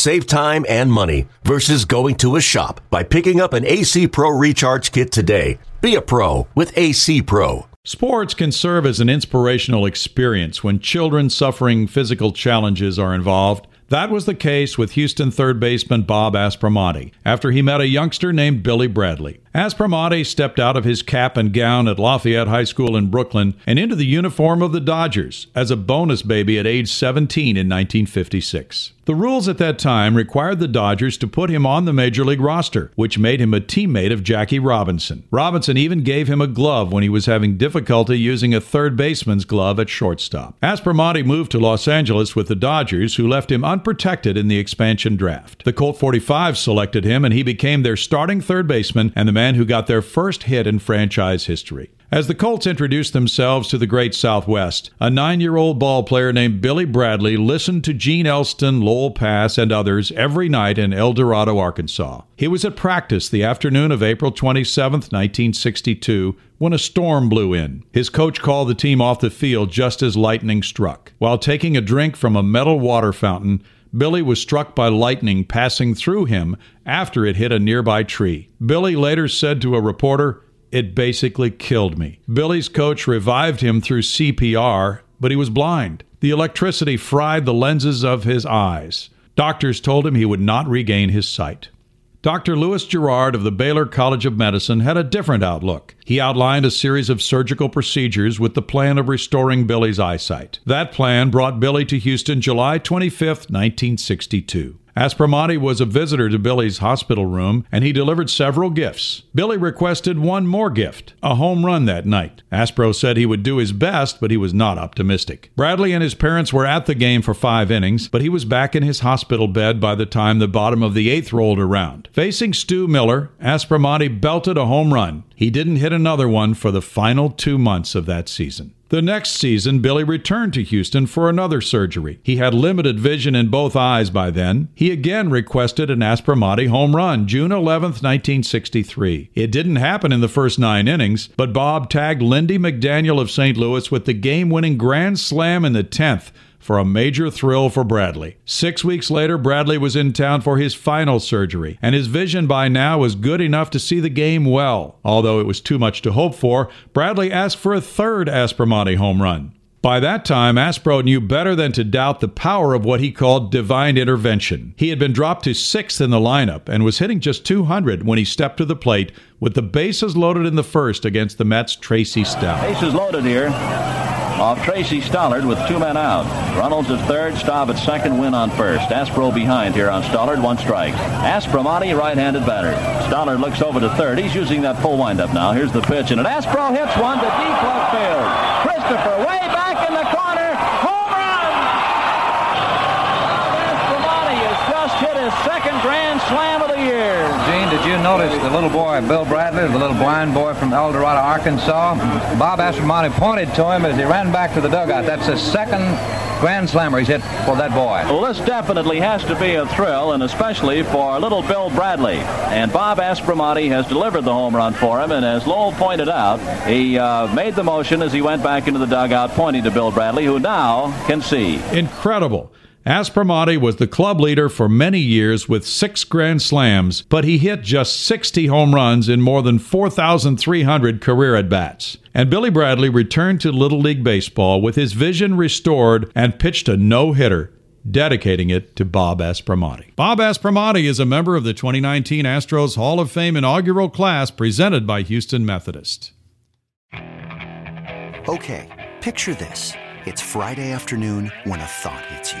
Save time and money versus going to a shop by picking up an AC Pro Recharge Kit today. Be a pro with AC Pro. Sports can serve as an inspirational experience when children suffering physical challenges are involved. That was the case with Houston third baseman Bob Aspromonte after he met a youngster named Billy Bradley. Aspromonte stepped out of his cap and gown at Lafayette High School in Brooklyn and into the uniform of the Dodgers as a bonus baby at age 17 in 1956. The rules at that time required the Dodgers to put him on the major league roster, which made him a teammate of Jackie Robinson. Robinson even gave him a glove when he was having difficulty using a third baseman's glove at shortstop. Aspromonte moved to Los Angeles with the Dodgers, who left him unprotected in the expansion draft. The Colt 45 selected him, and he became their starting third baseman and the man who got their first hit in franchise history. As the Colts introduced themselves to the great Southwest, a nine year old ball player named Billy Bradley listened to Gene Elston, Loel Passe, and others every night in El Dorado, Arkansas. He was at practice the afternoon of April 27, 1962, when a storm blew in. His coach called the team off the field just as lightning struck. While taking a drink from a metal water fountain, Billy was struck by lightning passing through him after it hit a nearby tree. Billy later said to a reporter, It basically killed me. Billy's coach revived him through CPR, but he was blind. The electricity fried the lenses of his eyes. Doctors told him he would not regain his sight. Dr. Louis Girard of the Baylor College of Medicine had a different outlook. He outlined a series of surgical procedures with the plan of restoring Billy's eyesight. That plan brought Billy to Houston July 25, 1962. Aspromonte was a visitor to Billy's hospital room, and he delivered several gifts. Billy requested one more gift, a home run that night. Aspro said he would do his best, but he was not optimistic. Bradley and his parents were at the game for five innings, but he was back in his hospital bed by the time the bottom of the eighth rolled around. Facing Stu Miller, Aspromonte belted a home run. He didn't hit another one for the final two months of that season. The next season, Billy returned to Houston for another surgery. He had limited vision in both eyes by then. He again requested an Aspromonte home run, June 11, 1963. It didn't happen in the first nine innings, but Bob tagged Lindy McDaniel of St. Louis with the game winning grand slam in the 10th for a major thrill for Bradley. Six weeks later, Bradley was in town for his final surgery, and his vision by now was good enough to see the game well. Although it was too much to hope for, Bradley asked for a third Aspromonte home run. By that time, Aspro knew better than to doubt the power of what he called divine intervention. He had been dropped to sixth in the lineup and was hitting just 200 when he stepped to the plate with the bases loaded in the first against the Mets' Tracy Stallard. Bases loaded here off Tracy Stallard with two men out. Runnels at third, Staub at second, Wynn on first. Aspro behind here on Stallard, one strike. Aspromonte, right-handed batter. Stallard looks over to third. He's using that full windup now. Here's the pitch, and an Aspro hits one to deep left field. Christopher way back in the corner. Home run! Aspromonte has just hit his second grand slam of the year. Gene, did you notice the little boy, Bill Bradley, the little blind boy from El Dorado, Arkansas? Bob Aspromonte pointed to him as he ran back to the dugout. That's his second grand slammer he's hit for that boy. Well, this definitely has to be a thrill, and especially for little Bill Bradley. And Bob Aspromonte has delivered the home run for him, and as Loel pointed out, he uh, made the motion as he went back into the dugout, pointing to Bill Bradley, who now can see. Incredible. Aspromonte was the club leader for many years with six grand slams, but he hit just 60 home runs in more than 4,300 career at bats. And Billy Bradley returned to Little League Baseball with his vision restored and pitched a no hitter, dedicating it to Bob Aspromonte. Bob Aspromonte is a member of the 2019 Astros Hall of Fame inaugural class presented by Houston Methodist. Okay, picture this. It's Friday afternoon when a thought hits you.